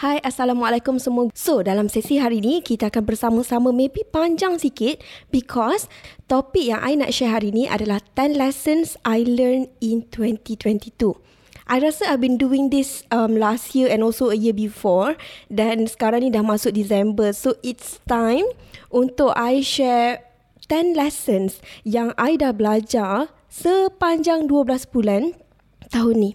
Hai, Assalamualaikum semua. So, dalam sesi hari ini, kita akan bersama-sama maybe panjang sikit because topik yang I nak share hari ini adalah 10 lessons I learned in 2022. I rasa I've been doing this um, last year and also a year before dan sekarang ni dah masuk December. So, it's time untuk I share 10 lessons yang I dah belajar sepanjang 12 bulan tahun ni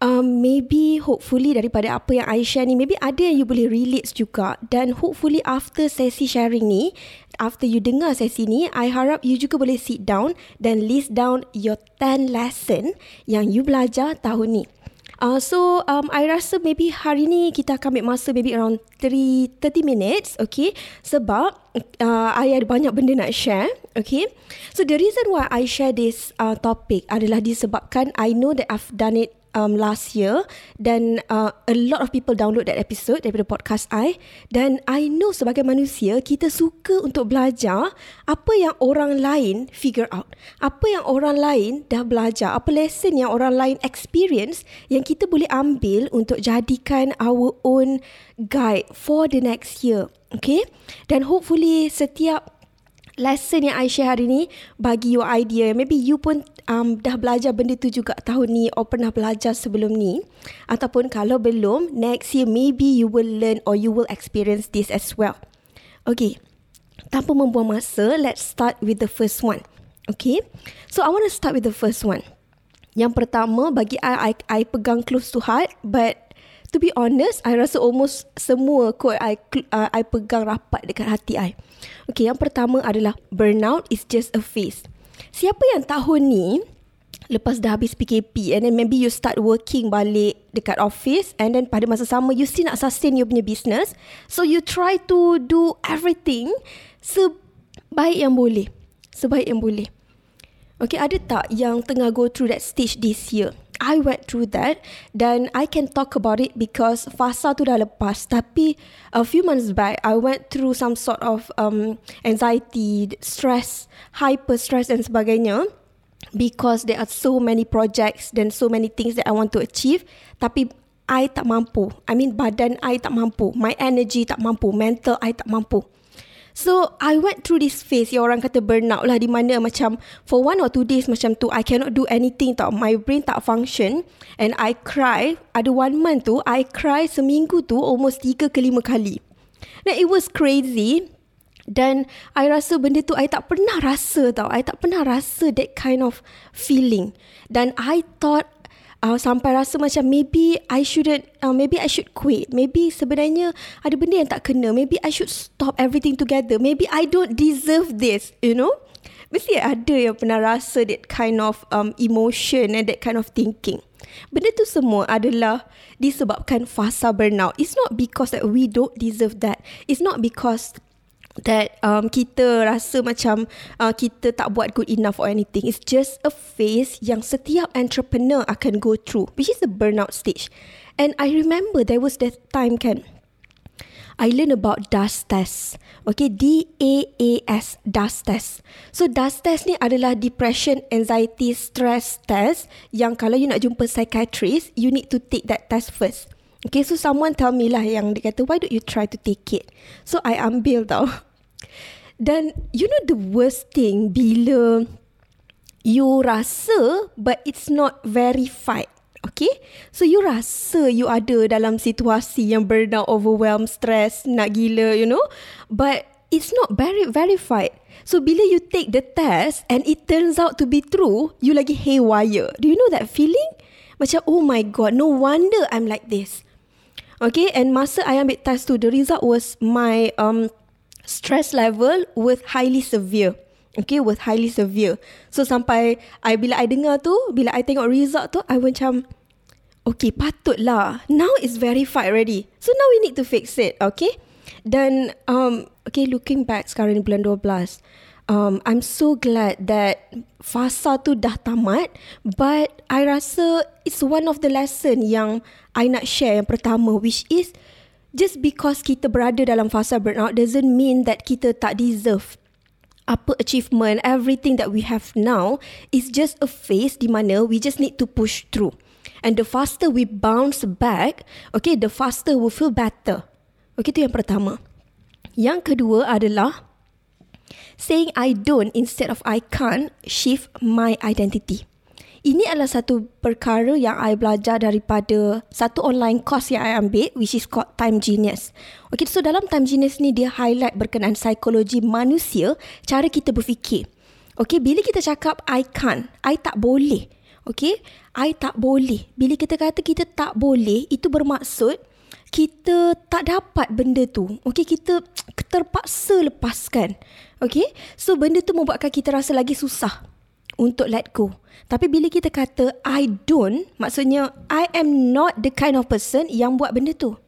um, maybe hopefully daripada apa yang I share ni maybe ada yang you boleh relate juga. Dan hopefully after sesi sharing ni after you dengar sesi ni I harap you juga boleh sit down dan list down your 10 lesson yang you belajar tahun ni. Uh, so um, I rasa maybe hari ni kita akan ambil masa maybe around 3, 30 minutes okay? Sebab uh, I ada banyak benda nak share okay? So the reason why I share this uh, topic adalah disebabkan I know that I've done it um, last year. Dan uh, a lot of people download that episode daripada podcast I. Dan I know sebagai manusia kita suka untuk belajar apa yang orang lain figure out. Apa yang orang lain dah belajar. Apa lesson yang orang lain experience yang kita boleh ambil untuk jadikan our own guide for the next year. Okay? Dan hopefully setiap lesson yang I share hari ni bagi you idea. Maybe you pun um, dah belajar benda tu juga tahun ni or pernah belajar sebelum ni. Ataupun kalau belum, next year maybe you will learn or you will experience this as well. Okay, tanpa membuang masa, let's start with the first one. Okay, so I want to start with the first one. Yang pertama, bagi I, I, I pegang close to heart, but to be honest, I rasa almost semua quote I, uh, I pegang rapat dekat hati I. Okay, yang pertama adalah burnout is just a phase. Siapa yang tahun ni lepas dah habis PKP and then maybe you start working balik dekat office and then pada masa sama you still nak sustain you punya business. So you try to do everything sebaik yang boleh. Sebaik yang boleh. Okay, ada tak yang tengah go through that stage this year? I went through that dan I can talk about it because fasa tu dah lepas tapi a few months back I went through some sort of um, anxiety, stress, hyper stress dan sebagainya because there are so many projects dan so many things that I want to achieve tapi I tak mampu. I mean badan I tak mampu, my energy tak mampu, mental I tak mampu. So I went through this phase yang orang kata burnout lah di mana macam for one or two days macam tu I cannot do anything tau. My brain tak function and I cry. Ada one month tu I cry seminggu tu almost tiga ke lima kali. Dan it was crazy. Dan I rasa benda tu I tak pernah rasa tau. I tak pernah rasa that kind of feeling. Dan I thought uh, sampai rasa macam maybe I shouldn't uh, maybe I should quit. Maybe sebenarnya ada benda yang tak kena. Maybe I should stop everything together. Maybe I don't deserve this you know? Mesti ada yang pernah rasa that kind of um, emotion and that kind of thinking. Benda tu semua adalah disebabkan fasa burnout. It's not because that we don't deserve that. It's not because that um, kita rasa macam uh, kita tak buat good enough or anything. It's just a phase yang setiap entrepreneur akan go through, which is the burnout stage. And I remember there was that time kan, I learn about DAS test. Okay, D-A-A-S, DAS test. So, DAS test ni adalah depression, anxiety, stress test yang kalau you nak jumpa psychiatrist, you need to take that test first. Okay, so someone tell me lah yang dia kata, why don't you try to take it? So, I ambil tau. Dan you know the worst thing bila you rasa but it's not verified. Okay? So you rasa you ada dalam situasi yang burnout, overwhelmed, stress, nak gila, you know? But it's not very verified. So bila you take the test and it turns out to be true, you lagi haywire. Do you know that feeling? Macam, oh my god, no wonder I'm like this. Okay, and masa I ambil test tu, the result was my um stress level with highly severe. Okay, with highly severe. So sampai I bila I dengar tu, bila I tengok result tu, I macam, okay, patutlah. Now it's verified already. So now we need to fix it, okay? Dan, um, okay, looking back sekarang ni bulan 12, Um, I'm so glad that fasa tu dah tamat. But I rasa it's one of the lesson yang I nak share yang pertama which is just because kita berada dalam fasa burnout doesn't mean that kita tak deserve apa achievement, everything that we have now is just a phase di mana we just need to push through. And the faster we bounce back, okay, the faster we feel better. Okay, itu yang pertama. Yang kedua adalah saying I don't instead of I can't shift my identity. Ini adalah satu perkara yang I belajar daripada satu online course yang I ambil which is called Time Genius. Okay, so dalam Time Genius ni dia highlight berkenaan psikologi manusia, cara kita berfikir. Okay, bila kita cakap I can't, I tak boleh. Okay, I tak boleh. Bila kita kata kita tak boleh, itu bermaksud kita tak dapat benda tu. Okay, kita terpaksa lepaskan. Okay, so benda tu membuatkan kita rasa lagi susah untuk let go. Tapi bila kita kata I don't, maksudnya I am not the kind of person yang buat benda tu.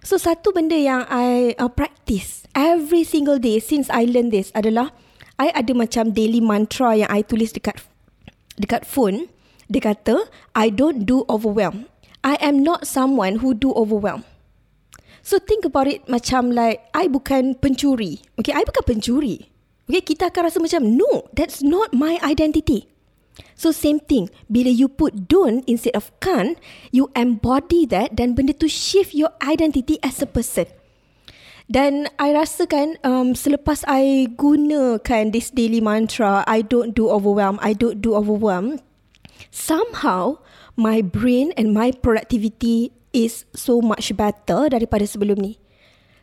So satu benda yang I uh, practice every single day since I learn this adalah I ada macam daily mantra yang I tulis dekat dekat phone. Dia kata I don't do overwhelm. I am not someone who do overwhelm. So think about it macam like I bukan pencuri. Okay, I bukan pencuri. Okay, kita akan rasa macam, no, that's not my identity. So same thing, bila you put don't instead of can, you embody that dan benda tu shift your identity as a person. Dan I rasa kan um, selepas I gunakan this daily mantra, I don't do overwhelm, I don't do overwhelm, somehow my brain and my productivity is so much better daripada sebelum ni.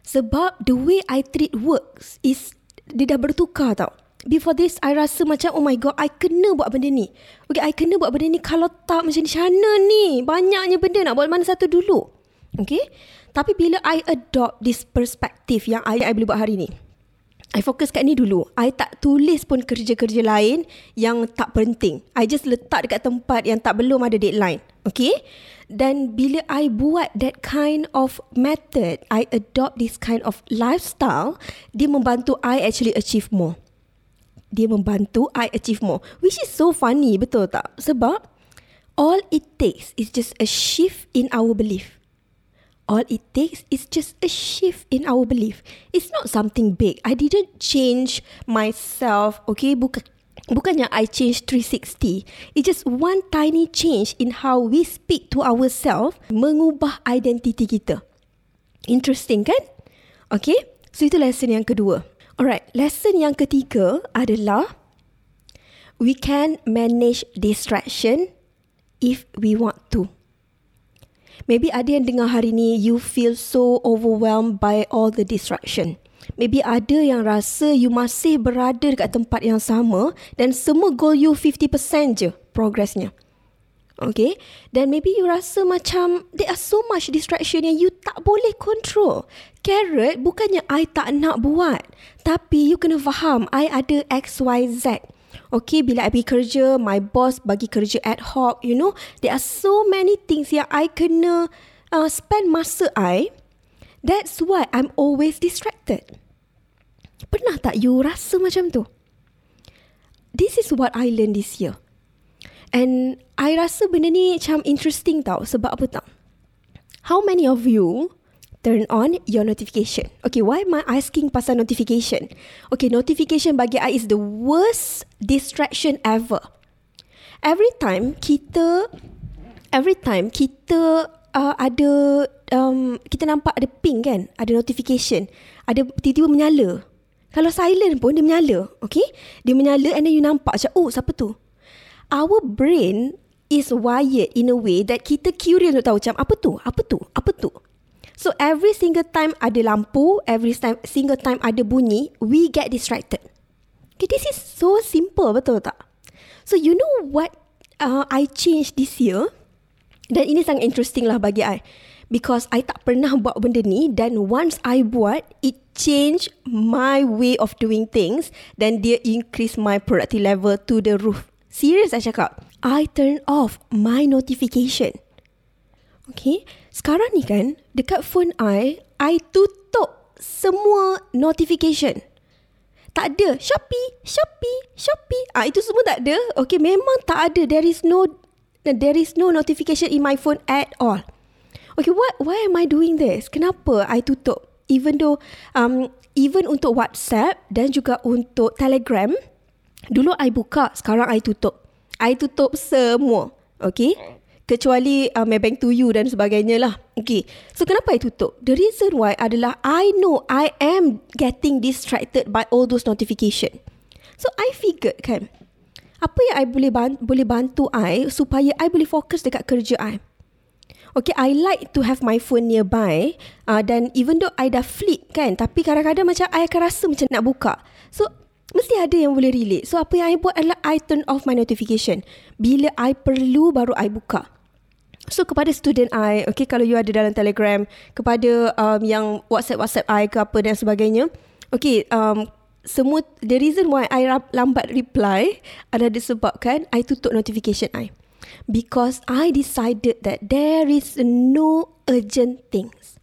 Sebab the way I treat works is dia dah bertukar tau. Before this, I rasa macam, oh my god, I kena buat benda ni. Okay, I kena buat benda ni. Kalau tak macam ni, sana ni. Banyaknya benda nak buat mana satu dulu. Okay? Tapi bila I adopt this perspective yang I, I boleh buat hari ni. I fokus kat ni dulu. I tak tulis pun kerja-kerja lain yang tak penting. I just letak dekat tempat yang tak belum ada deadline. Okay? Dan bila I buat that kind of method, I adopt this kind of lifestyle, dia membantu I actually achieve more. Dia membantu I achieve more. Which is so funny, betul tak? Sebab all it takes is just a shift in our belief. All it takes is just a shift in our belief. It's not something big. I didn't change myself, okay? Bukan Bukannya I change 360. It's just one tiny change in how we speak to ourselves mengubah identiti kita. Interesting kan? Okay, so itu lesson yang kedua. Alright, lesson yang ketiga adalah we can manage distraction if we want to. Maybe ada yang dengar hari ni, you feel so overwhelmed by all the distraction. Maybe ada yang rasa you masih berada dekat tempat yang sama dan semua goal you 50% je progressnya. Okay. Dan maybe you rasa macam there are so much distraction yang you tak boleh control. Carrot bukannya I tak nak buat. Tapi you kena faham I ada X, Y, Z. Okay, bila I pergi kerja, my boss bagi kerja ad hoc, you know. There are so many things yang I kena uh, spend masa I. That's why I'm always distracted. Pernah tak you rasa macam tu? This is what I learned this year. And I rasa benda ni macam interesting tau. Sebab apa tau? How many of you turn on your notification? Okay, why am I asking pasal notification? Okay, notification bagi I is the worst distraction ever. Every time kita, every time kita uh, ada, um, kita nampak ada ping kan? Ada notification. Ada tiba-tiba menyala. Kalau silent pun dia menyala. Okay? Dia menyala and then you nampak macam, oh siapa tu? Our brain is wired in a way that kita curious untuk tahu macam apa tu? Apa tu? Apa tu? So every single time ada lampu, every time, single time ada bunyi, we get distracted. Okay, this is so simple, betul tak? So you know what uh, I changed this year? Dan ini sangat interesting lah bagi I because I tak pernah buat benda ni dan once I buat it change my way of doing things dan dia increase my productivity level to the roof. Serious saya cakap. I turn off my notification. Okay. Sekarang ni kan, dekat phone I, I tutup semua notification. Tak ada. Shopee, Shopee, Shopee. Ah itu semua tak ada. Okay, memang tak ada. There is no there is no notification in my phone at all. Okay, what why am I doing this? Kenapa I tutup? Even though um even untuk WhatsApp dan juga untuk Telegram, dulu I buka, sekarang I tutup. I tutup semua. Okay? Kecuali uh, Maybank to you dan sebagainya lah. Okay. So, kenapa I tutup? The reason why adalah I know I am getting distracted by all those notification. So, I figured kan, apa yang I boleh bantu, boleh bantu I supaya I boleh fokus dekat kerja I. Okay, I like to have my phone nearby uh, dan even though I dah flip kan, tapi kadang-kadang macam I akan rasa macam nak buka. So, mesti ada yang boleh relate. So, apa yang I buat adalah I turn off my notification. Bila I perlu, baru I buka. So kepada student I, okay kalau you ada dalam Telegram, kepada um, yang WhatsApp WhatsApp I ke apa dan sebagainya, okay um, semua the reason why I lambat reply adalah disebabkan I tutup notification I. Because I decided that there is no urgent things.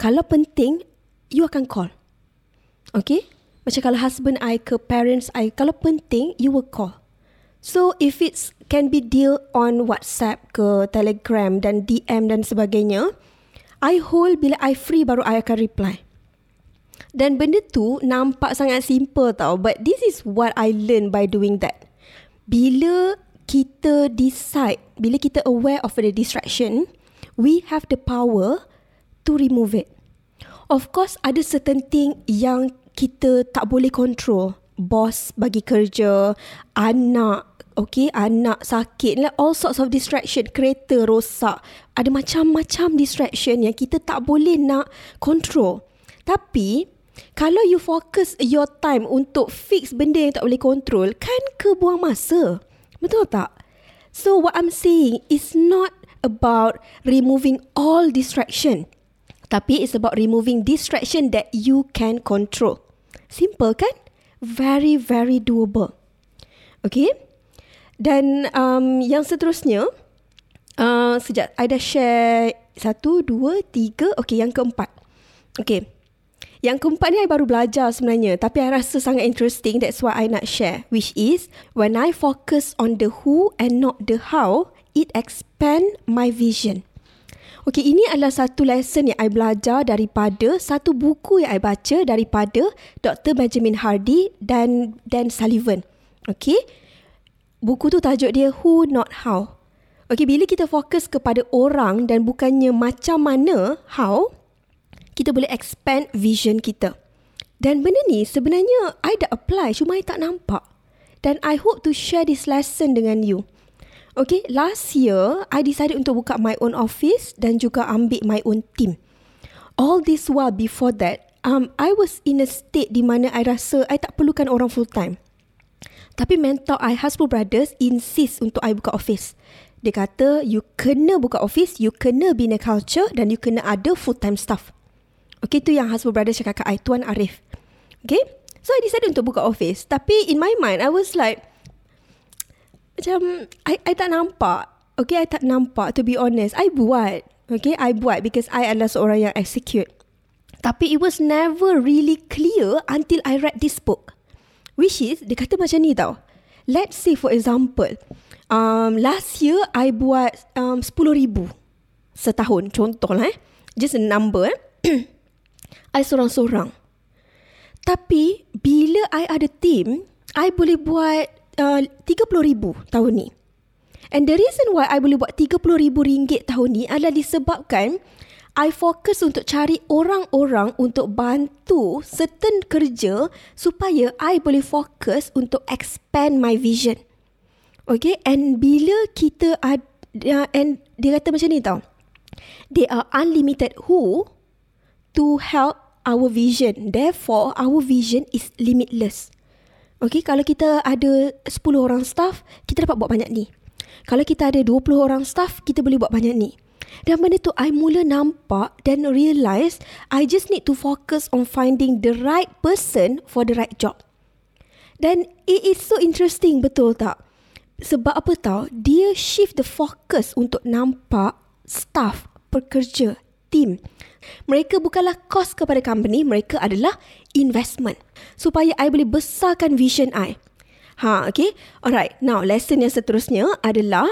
Kalau penting, you akan call. Okay? Macam kalau husband I ke parents I, kalau penting, you will call. So if it's can be deal on WhatsApp ke Telegram dan DM dan sebagainya, I hold bila I free baru I akan reply. Dan benda tu nampak sangat simple tau, but this is what I learn by doing that. Bila kita decide, bila kita aware of the distraction, we have the power to remove it. Of course, ada certain thing yang kita tak boleh control. Bos bagi kerja, anak, Okay, anak sakit lah. All sorts of distraction. Kereta rosak. Ada macam-macam distraction yang kita tak boleh nak control. Tapi, kalau you focus your time untuk fix benda yang tak boleh control, kan kebuang masa. Betul tak? So, what I'm saying is not about removing all distraction. Tapi, it's about removing distraction that you can control. Simple kan? Very, very doable. Okay? Dan um, yang seterusnya, uh, sejak I dah share satu, dua, tiga, okay yang keempat. Okay, yang keempat ni I baru belajar sebenarnya tapi I rasa sangat interesting that's why I nak share which is when I focus on the who and not the how, it expand my vision. Okay, ini adalah satu lesson yang I belajar daripada satu buku yang I baca daripada Dr. Benjamin Hardy dan Dan Sullivan. Okay, buku tu tajuk dia Who Not How. Okey, bila kita fokus kepada orang dan bukannya macam mana, how, kita boleh expand vision kita. Dan benda ni sebenarnya I dah apply cuma I tak nampak. Dan I hope to share this lesson dengan you. Okay, last year I decided untuk buka my own office dan juga ambil my own team. All this while before that, um, I was in a state di mana I rasa I tak perlukan orang full time. Tapi mentor I, Hasbro Brothers, insist untuk I buka office. Dia kata, you kena buka office, you kena bina culture dan you kena ada full-time staff. Okay, tu yang Hasbro Brothers cakap kat I, Tuan Arif. Okay, so I decided untuk buka office. Tapi in my mind, I was like, macam, I, I tak nampak. Okay, I tak nampak, to be honest. I buat. Okay, I buat because I adalah seorang yang execute. Tapi it was never really clear until I read this book. Which is, dia kata macam ni tau. Let's say for example, um, last year I buat um, 10,000 setahun. Contoh lah eh. Just a number eh. I seorang-seorang. Tapi, bila I ada team, I boleh buat uh, 30,000 tahun ni. And the reason why I boleh buat 30,000 ringgit tahun ni adalah disebabkan I fokus untuk cari orang-orang untuk bantu certain kerja supaya I boleh fokus untuk expand my vision. Okay, and bila kita ada, and dia kata macam ni tau, they are unlimited who to help our vision. Therefore, our vision is limitless. Okay, kalau kita ada 10 orang staff, kita dapat buat banyak ni. Kalau kita ada 20 orang staff, kita boleh buat banyak ni. Dan benda tu I mula nampak dan realise I just need to focus on finding the right person for the right job. Dan it is so interesting betul tak? Sebab apa tau? Dia shift the focus untuk nampak staff, pekerja, team. Mereka bukanlah cost kepada company, mereka adalah investment. Supaya I boleh besarkan vision I. Ha, okay. Alright, now lesson yang seterusnya adalah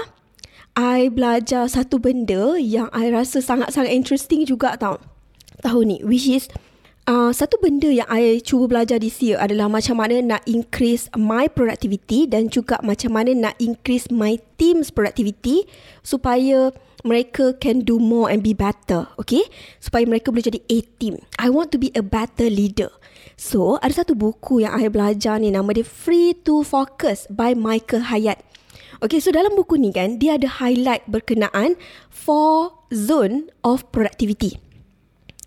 I belajar satu benda yang I rasa sangat-sangat interesting juga tau. Tahun ni, which is Uh, satu benda yang I cuba belajar di sini adalah macam mana nak increase my productivity dan juga macam mana nak increase my team's productivity supaya mereka can do more and be better. Okay? Supaya mereka boleh jadi A team. I want to be a better leader. So, ada satu buku yang I belajar ni nama dia Free to Focus by Michael Hyatt. Okay, so dalam buku ni kan, dia ada highlight berkenaan four zone of productivity.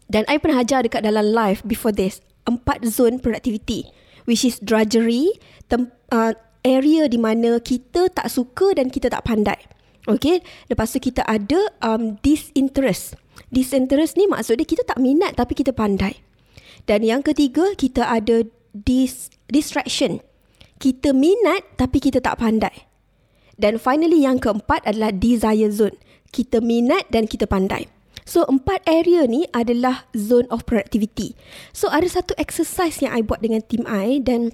Dan I pernah ajar dekat dalam live before this. Empat zone productivity. Which is drudgery, tem- uh, area di mana kita tak suka dan kita tak pandai. Okay. Lepas tu kita ada um, disinterest. Disinterest ni maksudnya kita tak minat tapi kita pandai. Dan yang ketiga, kita ada dis- distraction. Kita minat tapi kita tak pandai. Dan finally yang keempat adalah desire zone. Kita minat dan kita pandai. So empat area ni adalah zone of productivity. So ada satu exercise yang I buat dengan team I dan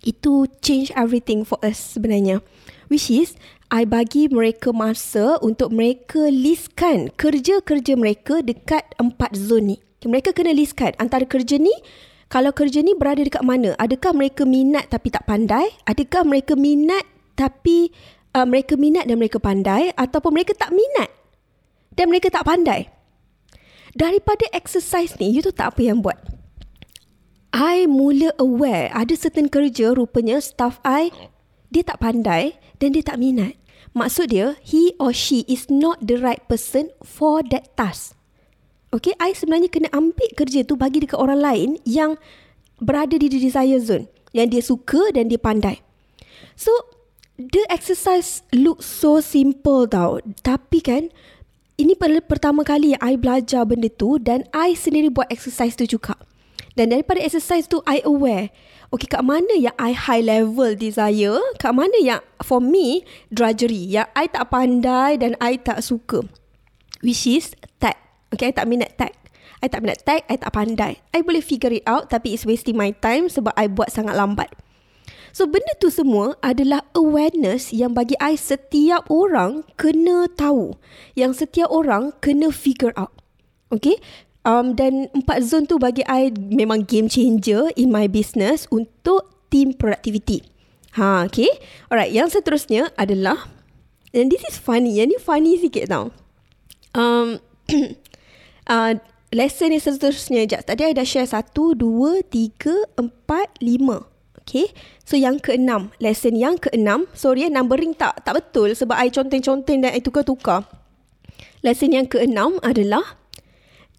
itu change everything for us sebenarnya. Which is I bagi mereka masa untuk mereka listkan kerja-kerja mereka dekat empat zone ni. Mereka kena listkan antara kerja ni kalau kerja ni berada dekat mana? Adakah mereka minat tapi tak pandai? Adakah mereka minat tapi uh, mereka minat dan mereka pandai ataupun mereka tak minat dan mereka tak pandai? Daripada exercise ni, you tahu tak apa yang buat? I mula aware ada certain kerja rupanya staff I dia tak pandai dan dia tak minat. Maksud dia, he or she is not the right person for that task. Okay, I sebenarnya kena ambil kerja tu bagi dekat orang lain yang berada di desire zone. Yang dia suka dan dia pandai. So, the exercise look so simple tau. Tapi kan, ini pertama kali I belajar benda tu dan I sendiri buat exercise tu juga. Dan daripada exercise tu, I aware. Okay, kat mana yang I high level desire? Kat mana yang for me, drudgery. Yang I tak pandai dan I tak suka. Which is tag. Okay, I tak minat tag. I tak minat tag, I tak pandai. I boleh figure it out tapi it's wasting my time sebab I buat sangat lambat. So benda tu semua adalah awareness yang bagi I setiap orang kena tahu. Yang setiap orang kena figure out. Okay? Um, dan empat zone tu bagi I memang game changer in my business untuk team productivity. Ha, okay? Alright, yang seterusnya adalah and this is funny. Yang ni funny sikit tau. Um, uh, lesson yang seterusnya. Sekejap. Tadi I dah share satu, dua, tiga, empat, lima. Okay. So yang keenam. Lesson yang keenam. Sorry eh, numbering tak tak betul sebab I conteng-conteng dan I tukar-tukar. Lesson yang keenam adalah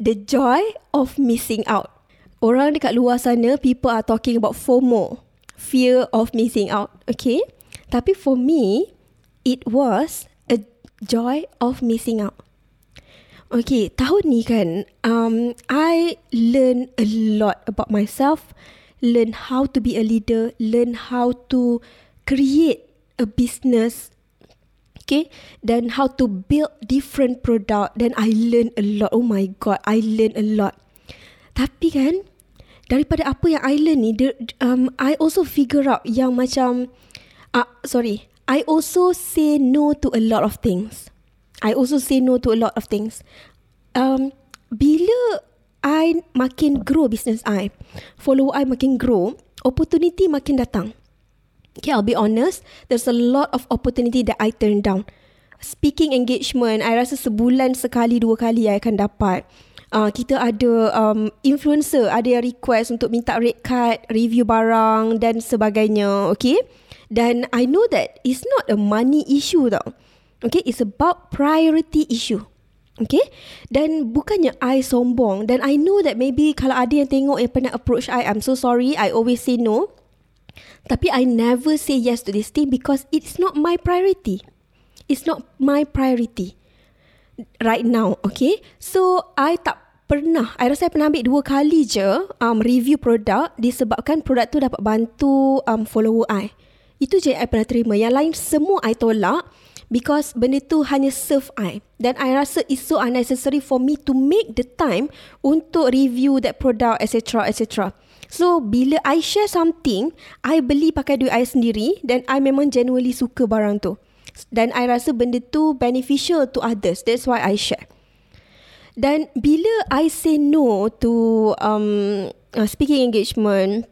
the joy of missing out. Orang dekat luar sana, people are talking about FOMO. Fear of missing out. Okay. Tapi for me, it was a joy of missing out. Okay, tahun ni kan, um, I learn a lot about myself learn how to be a leader, learn how to create a business, okay, then how to build different product. Then I learn a lot. Oh my god, I learn a lot. Tapi kan, daripada apa yang I learn ni, um, I also figure out yang macam, ah uh, sorry, I also say no to a lot of things. I also say no to a lot of things. Um, bila I makin grow business I, follower I makin grow, opportunity makin datang. Okay, I'll be honest, there's a lot of opportunity that I turn down. Speaking engagement, I rasa sebulan sekali, dua kali I akan dapat. Uh, kita ada um, influencer, ada yang request untuk minta rate card, review barang dan sebagainya. Okay, dan I know that it's not a money issue tau. Okay, it's about priority issue. Okay? Dan bukannya I sombong. Dan I know that maybe Kalau ada yang tengok Yang pernah approach I I'm so sorry. I always say no. Tapi I never say yes to this thing Because it's not my priority. It's not my priority Right now Okay? So I tak pernah I rasa I pernah ambil dua kali je um, Review produk Disebabkan produk tu dapat bantu um, Follower I. Itu je I pernah terima. Yang lain semua I tolak because benda tu hanya serve I. Dan I rasa it's so unnecessary for me to make the time untuk review that product etc etc so bila I share something I beli pakai duit I sendiri dan I memang genuinely suka barang tu. Dan I rasa benda tu beneficial to others. That's why I share. Dan bila I say no to um, uh, speaking engagement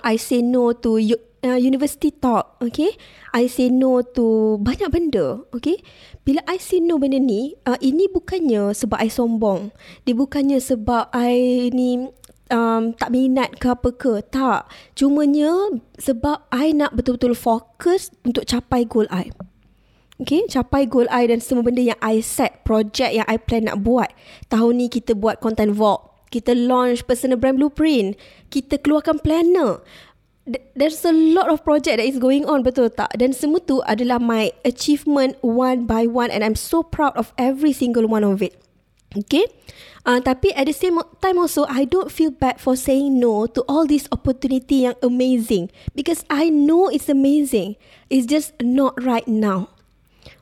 I say no to uh, university talk, okay? I say no to banyak benda, okay? Bila I say no benda ni, uh, ini bukannya sebab I sombong. Dia bukannya sebab I ni um, tak minat ke apa ke. Tak. Cumanya sebab I nak betul-betul fokus untuk capai goal I. Okay, capai goal I dan semua benda yang I set, project yang I plan nak buat. Tahun ni kita buat content vlog. Kita launch personal brand blueprint. Kita keluarkan planner there's a lot of project that is going on betul tak? Dan semua tu adalah my achievement one by one and I'm so proud of every single one of it. Okay? Uh, tapi at the same time also I don't feel bad for saying no to all this opportunity yang amazing. Because I know it's amazing. It's just not right now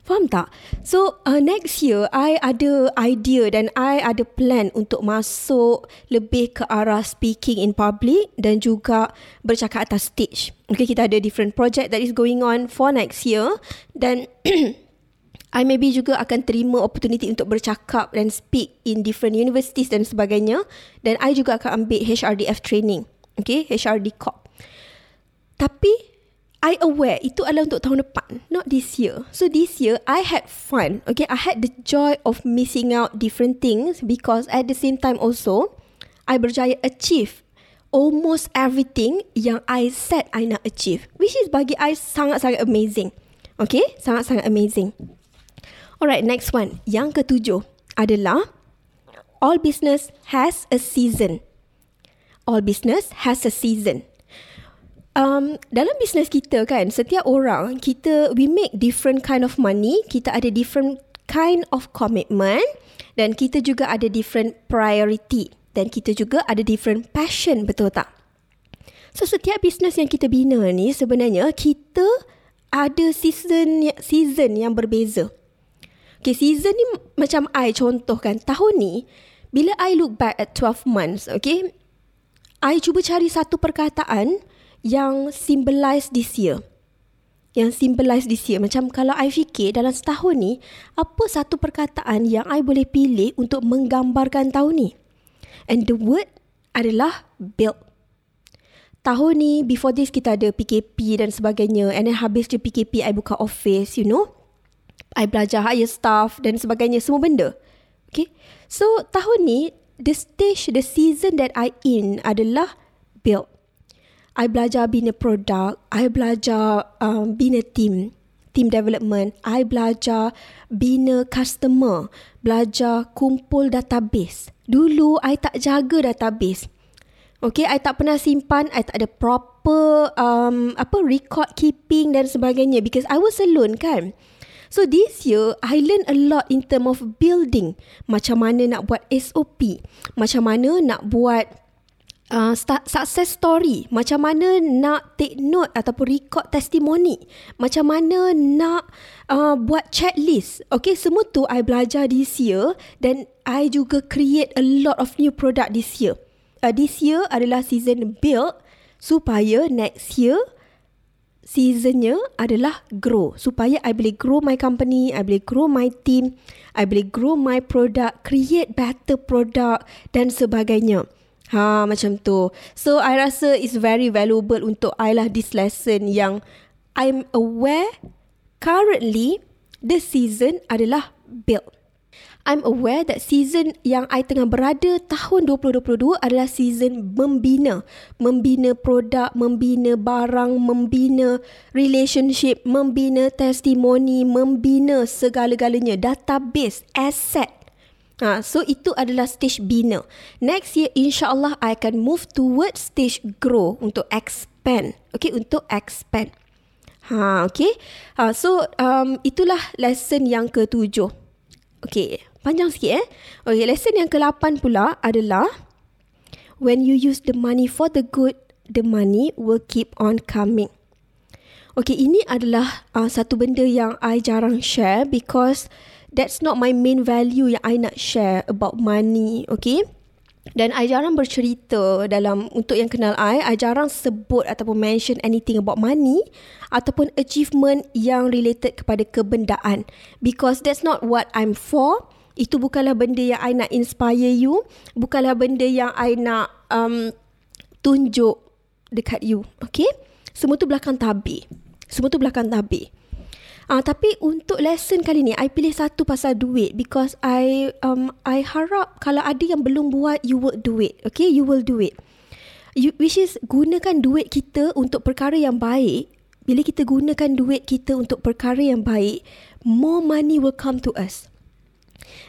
Faham tak? So uh, next year I ada idea dan I ada plan untuk masuk lebih ke arah speaking in public dan juga bercakap atas stage. Okay, kita ada different project that is going on for next year dan I maybe juga akan terima opportunity untuk bercakap dan speak in different universities dan sebagainya dan I juga akan ambil HRDF training. Okay, HRD Corp. Tapi I aware itu adalah untuk tahun depan, not this year. So this year I had fun. Okay, I had the joy of missing out different things because at the same time also I berjaya achieve almost everything yang I said I nak achieve, which is bagi I sangat-sangat amazing. Okay, sangat-sangat amazing. Alright, next one. Yang ketujuh adalah all business has a season. All business has a season um, dalam bisnes kita kan setiap orang kita we make different kind of money. Kita ada different kind of commitment dan kita juga ada different priority dan kita juga ada different passion betul tak? So setiap bisnes yang kita bina ni sebenarnya kita ada season season yang berbeza. Okay season ni macam I contohkan. Tahun ni bila I look back at 12 months okay I cuba cari satu perkataan yang symbolize this year. Yang symbolize this year. Macam kalau I fikir dalam setahun ni, apa satu perkataan yang I boleh pilih untuk menggambarkan tahun ni? And the word adalah build. Tahun ni, before this kita ada PKP dan sebagainya. And then habis je PKP, I buka office, you know. I belajar hire staff dan sebagainya, semua benda. Okay. So, tahun ni, the stage, the season that I in adalah build. I belajar bina produk, I belajar um, bina team, team development, I belajar bina customer, belajar kumpul database. Dulu I tak jaga database. Okay, I tak pernah simpan, I tak ada proper um, apa record keeping dan sebagainya because I was alone kan. So this year, I learn a lot in term of building. Macam mana nak buat SOP. Macam mana nak buat uh, success story. Macam mana nak take note ataupun record testimoni? Macam mana nak uh, buat checklist? Okay semua tu I belajar this year. Dan I juga create a lot of new product this year. Uh, this year adalah season build supaya next year seasonnya adalah grow. Supaya I boleh grow my company, I boleh grow my team, I boleh grow my product, create better product dan sebagainya. Ha macam tu. So I rasa it's very valuable untuk I lah this lesson yang I'm aware currently the season adalah build. I'm aware that season yang I tengah berada tahun 2022 adalah season membina. Membina produk, membina barang, membina relationship, membina testimoni, membina segala-galanya. Database, asset. Ha, so itu adalah stage bina. Next year insya-Allah I akan move towards stage grow untuk expand. Okay, untuk expand. Ha, okay. Ha, so um, itulah lesson yang ketujuh. Okay, panjang sikit eh. Okay, lesson yang ke-8 pula adalah when you use the money for the good, the money will keep on coming. Okay, ini adalah uh, satu benda yang I jarang share because that's not my main value yang I nak share about money, okay? Dan I jarang bercerita dalam untuk yang kenal I, I jarang sebut ataupun mention anything about money ataupun achievement yang related kepada kebendaan because that's not what I'm for. Itu bukanlah benda yang I nak inspire you, bukanlah benda yang I nak um, tunjuk dekat you, okay? Semua tu belakang tabir. Semua tu belakang tabir. Ah uh, tapi untuk lesson kali ni I pilih satu pasal duit because I um I harap kalau ada yang belum buat you will do it. Okay, you will do it. You, which is gunakan duit kita untuk perkara yang baik. Bila kita gunakan duit kita untuk perkara yang baik, more money will come to us.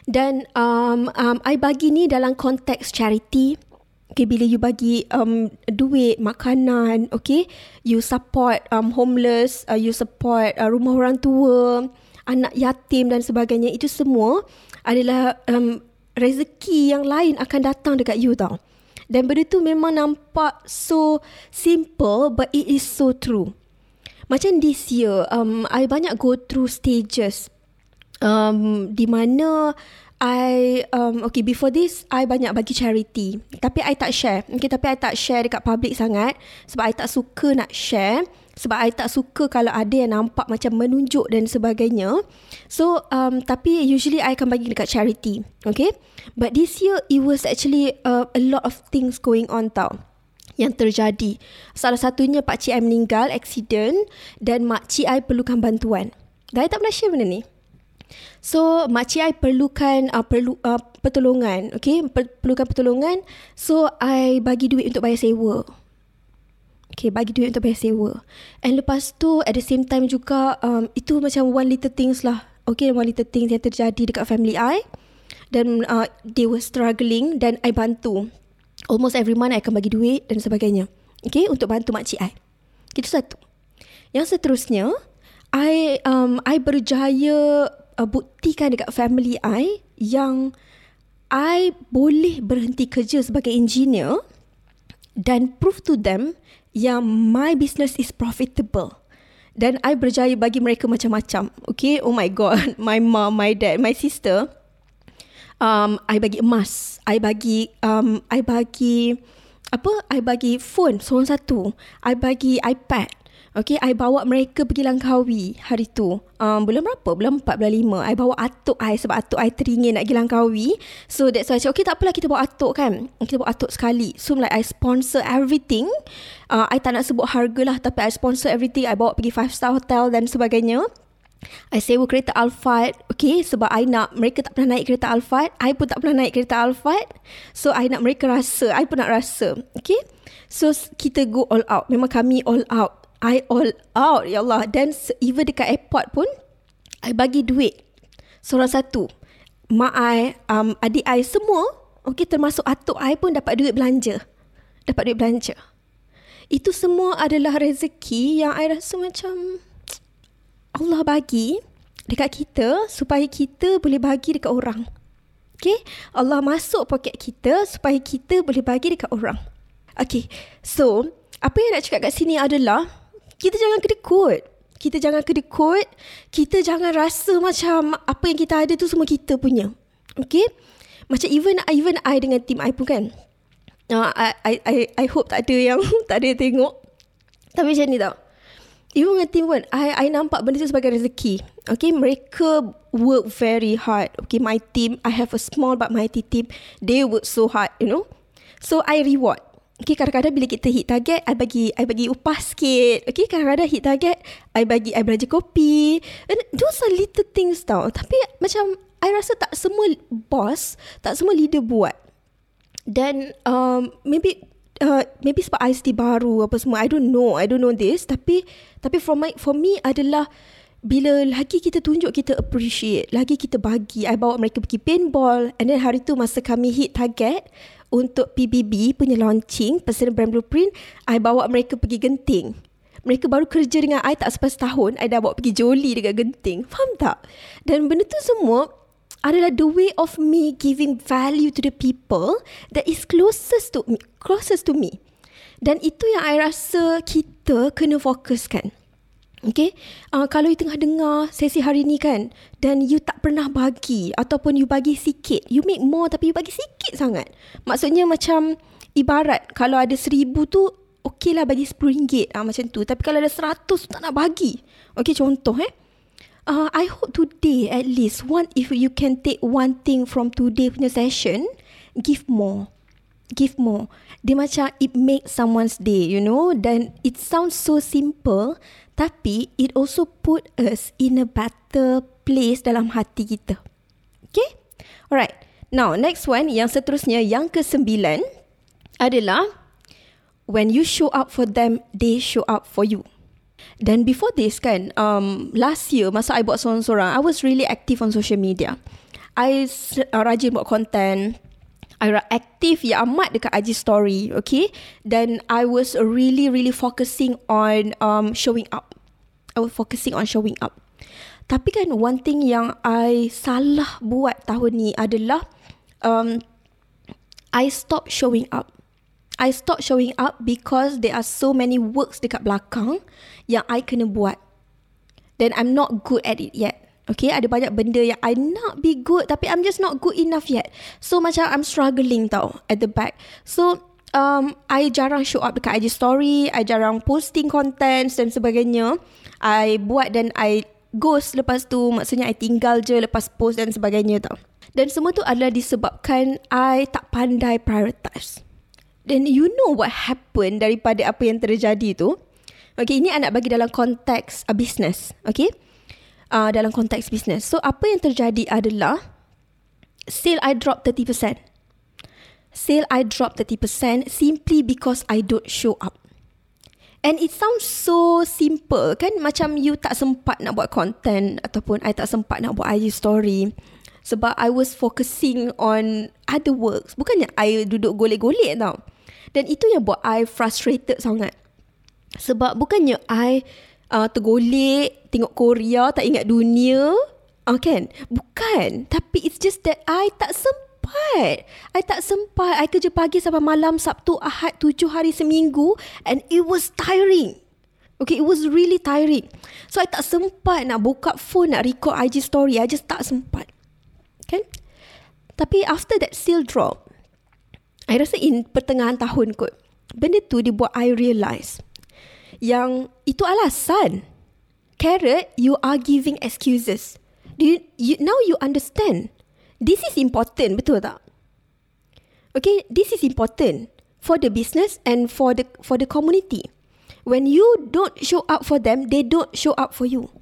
Dan um, um, I bagi ni dalam konteks charity, Okay, bila you bagi um, duit, makanan, okay, you support um, homeless, uh, you support uh, rumah orang tua, anak yatim dan sebagainya, itu semua adalah um, rezeki yang lain akan datang dekat you tau. Dan benda tu memang nampak so simple but it is so true. Macam this year, um, I banyak go through stages um, di mana I um okay before this I banyak bagi charity tapi I tak share. Okay tapi I tak share dekat public sangat sebab I tak suka nak share sebab I tak suka kalau ada yang nampak macam menunjuk dan sebagainya. So um tapi usually I akan bagi dekat charity. Okay? But this year it was actually uh, a lot of things going on tau yang terjadi. Salah satunya Pak Cik I meninggal accident dan Mak Cik I perlukan bantuan. Dah I tak pernah share benda ni. So makcik I perlukan uh, perlu uh, pertolongan, okay? Per- perlukan pertolongan. So I bagi duit untuk bayar sewa. Okay, bagi duit untuk bayar sewa. And lepas tu at the same time juga um, itu macam one little things lah. Okay, one little things yang terjadi dekat family I. Dan uh, they were struggling dan I bantu. Almost every month I akan bagi duit dan sebagainya. Okay, untuk bantu makcik I. Itu satu. Yang seterusnya, I um I berjaya uh, buktikan dekat family I yang I boleh berhenti kerja sebagai engineer dan prove to them yang my business is profitable. Dan I berjaya bagi mereka macam-macam. Okay, oh my god, my mom, my dad, my sister. Um, I bagi emas. I bagi, um, I bagi apa? I bagi phone seorang satu. I bagi iPad. Okay, I bawa mereka pergi Langkawi hari tu. Um, bulan berapa? Bulan 4, bulan 5. I bawa atuk I sebab atuk I teringin nak pergi Langkawi. So, that's why I cakap, okay, tak apalah kita bawa atuk kan. Kita bawa atuk sekali. So, like, I sponsor everything. Uh, I tak nak sebut harga lah, tapi I sponsor everything. I bawa pergi 5-star hotel dan sebagainya. I sewa kereta Alphard, okay, sebab I nak mereka tak pernah naik kereta Alphard. I pun tak pernah naik kereta Alphard. So, I nak mereka rasa. I pun nak rasa, okay. So, kita go all out. Memang kami all out. I all out ya Allah. Dan even dekat airport pun I bagi duit. Seorang satu. Mak I um, adik I semua okay termasuk atuk I pun dapat duit belanja. Dapat duit belanja. Itu semua adalah rezeki yang I rasa macam Allah bagi dekat kita supaya kita boleh bagi dekat orang. Okay? Allah masuk poket kita supaya kita boleh bagi dekat orang. Okay so apa yang nak cakap kat sini adalah kita jangan kedekut. Kita jangan kedekut. Kita jangan rasa macam apa yang kita ada tu semua kita punya. Okay? Macam even even I dengan team I pun kan. Uh, I, I, I, I hope tak ada yang tak ada yang tengok. Tapi macam ni tau. Even dengan team pun, I, I nampak benda tu sebagai rezeki. Okay, mereka work very hard. Okay, my team, I have a small but mighty team. They work so hard, you know. So, I reward. Okay, kadang-kadang bila kita hit target, I bagi I bagi upah sikit. Okay, kadang-kadang hit target, I bagi I belanja kopi. And those are little things tau. Tapi macam, I rasa tak semua boss, tak semua leader buat. Dan um, maybe uh, maybe sebab IST baru apa semua, I don't know, I don't know this. Tapi tapi for my for me adalah bila lagi kita tunjuk kita appreciate, lagi kita bagi, I bawa mereka pergi paintball. And then hari tu masa kami hit target, untuk PBB punya launching personal brand blueprint I bawa mereka pergi genting. Mereka baru kerja dengan I tak sampai setahun I dah bawa pergi joli dekat genting. Faham tak? Dan benda tu semua adalah the way of me giving value to the people that is closest to me closest to me. Dan itu yang I rasa kita kena fokuskan Okay, uh, kalau you tengah dengar sesi hari ni kan dan you tak pernah bagi ataupun you bagi sikit, you make more tapi you bagi sikit sangat. Maksudnya macam ibarat kalau ada seribu tu okey lah bagi sepuluh ringgit uh, macam tu. Tapi kalau ada seratus tak nak bagi. Okay, contoh eh. Uh, I hope today at least one if you can take one thing from today punya session, give more. Give more. Dia macam it make someone's day, you know. Dan it sounds so simple tapi it also put us in a better place dalam hati kita. Okay? Alright. Now, next one yang seterusnya yang ke-9 adalah when you show up for them, they show up for you. Dan before this kan, um, last year masa I buat seorang-seorang, I was really active on social media. I uh, rajin buat content, I aktif ya amat dekat IG story, okay? Dan I was really really focusing on um showing up. I was focusing on showing up. Tapi kan one thing yang I salah buat tahun ni adalah um I stop showing up. I stop showing up because there are so many works dekat belakang yang I kena buat. Then I'm not good at it yet. Okay, ada banyak benda yang I nak be good tapi I'm just not good enough yet. So macam I'm struggling tau at the back. So um, I jarang show up dekat IG story, I jarang posting contents dan sebagainya. I buat dan I ghost lepas tu maksudnya I tinggal je lepas post dan sebagainya tau. Dan semua tu adalah disebabkan I tak pandai prioritize. Dan you know what happened daripada apa yang terjadi tu? Okay, ini I nak bagi dalam konteks a business. Okay? Uh, dalam konteks bisnes. So apa yang terjadi adalah sale I drop 30%. Sale I drop 30% simply because I don't show up. And it sounds so simple kan macam you tak sempat nak buat content ataupun I tak sempat nak buat IG story sebab I was focusing on other works. Bukannya I duduk golek-golek tau. Dan itu yang buat I frustrated sangat. Sebab bukannya I uh, tergolek tengok Korea tak ingat dunia uh, kan bukan tapi it's just that I tak sempat I tak sempat I kerja pagi sampai malam Sabtu Ahad tujuh hari seminggu and it was tiring Okay, it was really tiring. So, I tak sempat nak buka phone, nak record IG story. I just tak sempat. Kan? Tapi after that still drop, I rasa in pertengahan tahun kot, benda tu dia buat I realise yang itu alasan. Carrot, you are giving excuses. Do you, you now you understand? This is important, betul tak? Okay, this is important for the business and for the for the community. When you don't show up for them, they don't show up for you.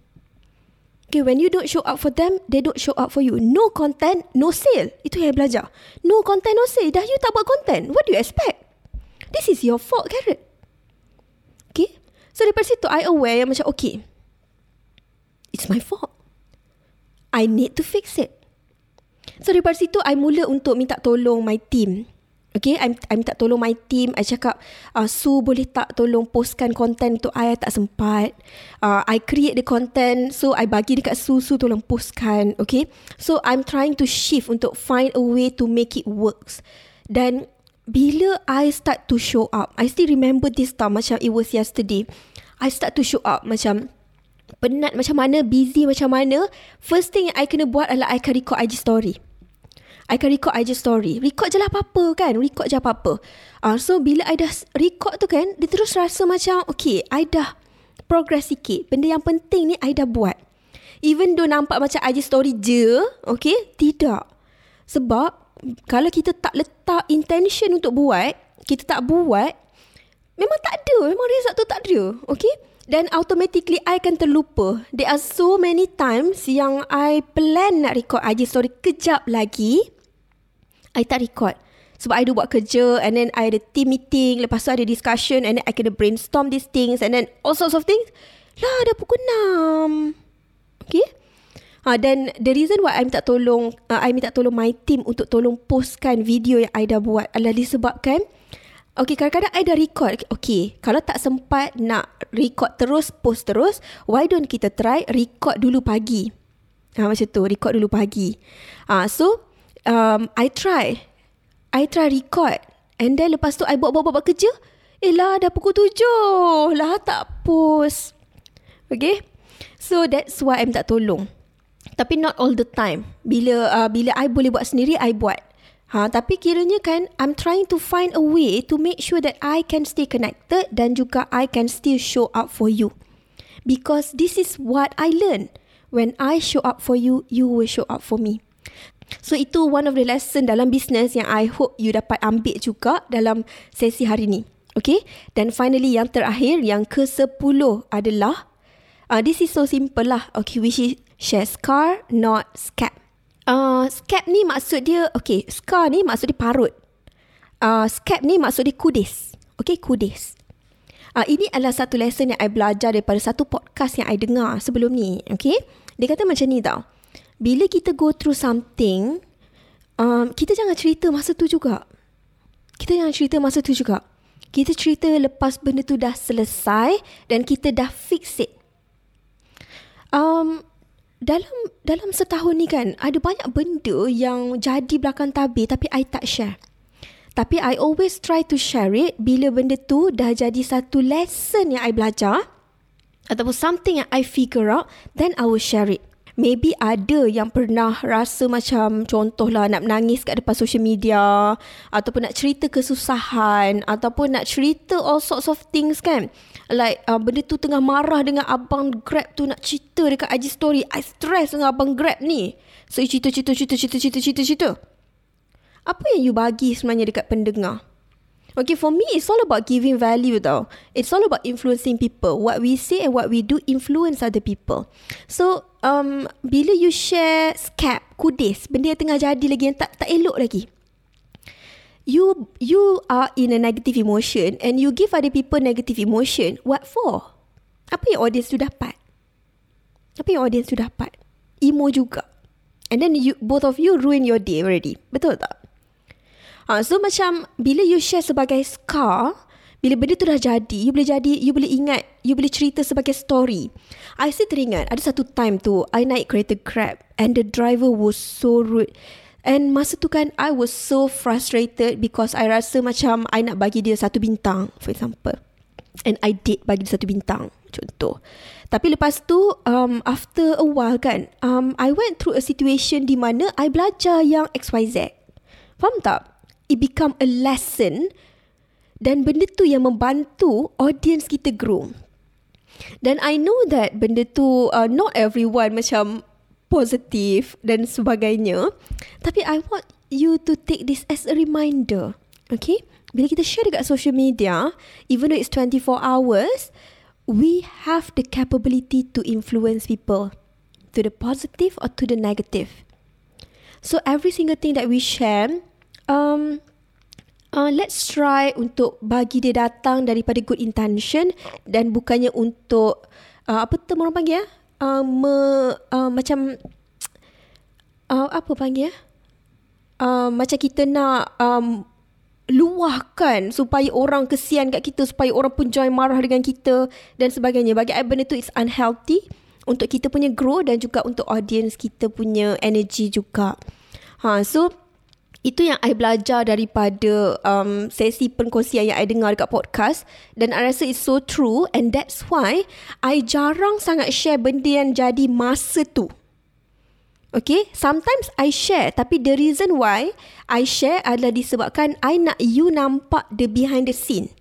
Okay, when you don't show up for them, they don't show up for you. No content, no sale. Itu yang belajar. No content, no sale. Dah you tak buat content. What do you expect? This is your fault, Carrot. So daripada situ I aware yang macam okay. It's my fault. I need to fix it. So daripada situ I mula untuk minta tolong my team. Okay, I, I minta tolong my team. I cakap, uh, Su boleh tak tolong postkan content untuk I, I tak sempat. Uh, I create the content, so I bagi dekat Su, Su tolong postkan. Okay, so I'm trying to shift untuk find a way to make it works. Dan bila I start to show up, I still remember this time macam it was yesterday. I start to show up macam penat macam mana, busy macam mana. First thing yang I kena buat adalah I akan record IG story. I akan record IG story. Record je lah apa-apa kan. Record je apa-apa. Uh, so bila I dah record tu kan, dia terus rasa macam okay, I dah progress sikit. Benda yang penting ni I dah buat. Even though nampak macam IG story je, okay, tidak. Sebab kalau kita tak letak intention untuk buat, kita tak buat, memang tak ada. Memang result tu tak ada. Okay? Dan automatically I akan terlupa. There are so many times yang I plan nak record IG story kejap lagi. I tak record. Sebab I do buat kerja and then I ada team meeting. Lepas tu ada discussion and then I kena brainstorm these things and then all sorts of things. Lah dah pukul 6. Okay? Ha, dan the reason why I minta tolong, uh, I minta tolong my team untuk tolong postkan video yang I dah buat adalah disebabkan Okay, kadang-kadang I dah record. Okay, kalau tak sempat nak record terus, post terus, why don't kita try record dulu pagi? Ha, macam tu, record dulu pagi. Ha, so, um, I try. I try record. And then lepas tu, I buat-buat-buat kerja. Eh lah, dah pukul tujuh. Lah, tak post. Okay. So that's why I minta tolong. Tapi not all the time. Bila uh, bila I boleh buat sendiri, I buat. Ha, tapi kiranya kan, I'm trying to find a way to make sure that I can stay connected dan juga I can still show up for you. Because this is what I learn. When I show up for you, you will show up for me. So itu one of the lesson dalam business yang I hope you dapat ambil juga dalam sesi hari ni. Okay. Dan finally yang terakhir, yang ke-10 adalah, uh, this is so simple lah. Okay, which is share scar, not scap. Uh, scap ni maksud dia, okay, scar ni maksud dia parut. Uh, scap ni maksud dia kudis. Okay, kudis. Uh, ini adalah satu lesson yang I belajar daripada satu podcast yang I dengar sebelum ni. Okay. Dia kata macam ni tau. Bila kita go through something, um, kita jangan cerita masa tu juga. Kita jangan cerita masa tu juga. Kita cerita lepas benda tu dah selesai dan kita dah fix it. Um, dalam dalam setahun ni kan, ada banyak benda yang jadi belakang tabir tapi I tak share. Tapi I always try to share it bila benda tu dah jadi satu lesson yang I belajar ataupun something yang I figure out, then I will share it. Maybe ada yang pernah rasa macam contohlah nak menangis kat depan social media ataupun nak cerita kesusahan ataupun nak cerita all sorts of things kan. Like uh, benda tu tengah marah dengan abang Grab tu nak cerita dekat IG story. I stress dengan abang Grab ni. So cerita cerita cerita cerita cerita cerita cerita. Apa yang you bagi sebenarnya dekat pendengar? Okay, for me, it's all about giving value tau. It's all about influencing people. What we say and what we do influence other people. So, um, bila you share scap, kudis, benda yang tengah jadi lagi yang tak tak elok lagi. You you are in a negative emotion and you give other people negative emotion. What for? Apa yang audience tu dapat? Apa yang audience tu dapat? Emo juga. And then you both of you ruin your day already. Betul tak? Ha, so macam bila you share sebagai scar, bila benda tu dah jadi, you boleh jadi, you boleh ingat, you boleh cerita sebagai story. I still teringat, ada satu time tu, I naik kereta Grab and the driver was so rude. And masa tu kan, I was so frustrated because I rasa macam I nak bagi dia satu bintang, for example. And I did bagi dia satu bintang, contoh. Tapi lepas tu, um, after a while kan, um, I went through a situation di mana I belajar yang XYZ. Faham tak? it become a lesson dan benda tu yang membantu audience kita grow. Dan I know that benda tu uh, not everyone macam positif dan sebagainya. Tapi I want you to take this as a reminder. Okay? Bila kita share dekat social media, even though it's 24 hours, we have the capability to influence people to the positive or to the negative. So every single thing that we share, um, uh, let's try untuk bagi dia datang daripada good intention dan bukannya untuk uh, apa term orang panggil ya? Uh, me, uh, macam uh, apa panggil ya? Uh, macam kita nak um, luahkan supaya orang kesian kat kita supaya orang pun join marah dengan kita dan sebagainya. Bagi I benda tu it's unhealthy untuk kita punya grow dan juga untuk audience kita punya energy juga. Ha, so itu yang I belajar daripada um, sesi perkongsian yang I dengar dekat podcast dan I rasa it's so true and that's why I jarang sangat share benda yang jadi masa tu. Okay, sometimes I share tapi the reason why I share adalah disebabkan I nak you nampak the behind the scene.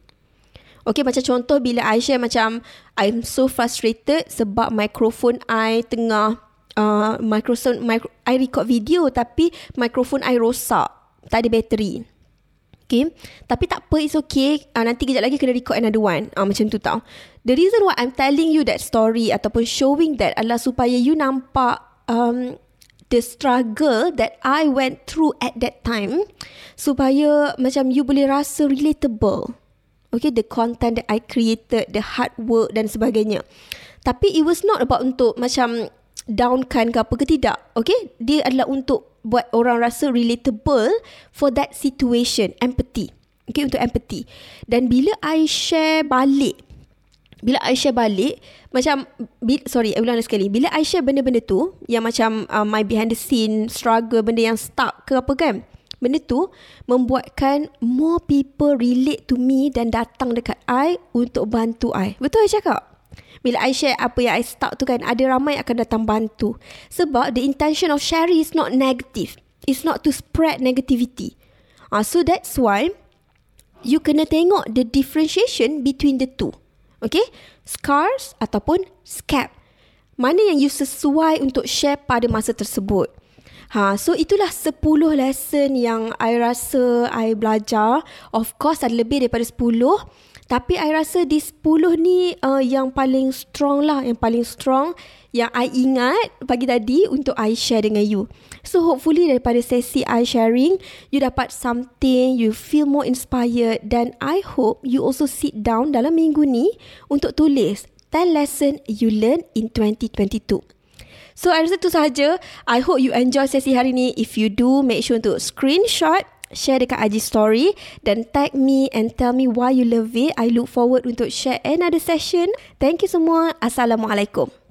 Okay, macam contoh bila I share macam I'm so frustrated sebab mikrofon I tengah uh, microphone micro, I record video tapi mikrofon I rosak. Tak ada bateri. Okay? Tapi tak apa It's okay. Uh, Nanti kejap lagi Kena record another one. Uh, Macam tu tau. The reason why I'm telling you that story Ataupun showing that Adalah supaya you nampak um, The struggle That I went through At that time Supaya Macam you boleh rasa Relatable. Okay The content that I created The hard work Dan sebagainya. Tapi it was not about Untuk macam downkan ke apa ke tidak. Okay? Dia adalah untuk buat orang rasa relatable for that situation. Empathy. Okay? Untuk empathy. Dan bila I share balik, bila I share balik, macam, sorry, I ulang sekali. Bila I share benda-benda tu, yang macam uh, my behind the scene, struggle, benda yang stuck ke apa kan, benda tu membuatkan more people relate to me dan datang dekat I untuk bantu I. Betul I cakap? Bila I share apa yang I start tu kan, ada ramai akan datang bantu. Sebab the intention of sharing is not negative. It's not to spread negativity. Uh, so that's why you kena tengok the differentiation between the two. Okay? Scars ataupun scab. Mana yang you sesuai untuk share pada masa tersebut. Ha, so itulah 10 lesson yang I rasa I belajar. Of course ada lebih daripada 10. Tapi I rasa di 10 ni uh, yang paling strong lah. Yang paling strong yang I ingat pagi tadi untuk I share dengan you. So hopefully daripada sesi I sharing, you dapat something, you feel more inspired dan I hope you also sit down dalam minggu ni untuk tulis 10 lesson you learn in 2022. So I rasa tu sahaja. I hope you enjoy sesi hari ni. If you do, make sure untuk screenshot share dekat IG story dan tag me and tell me why you love it. I look forward untuk share another session. Thank you semua. Assalamualaikum.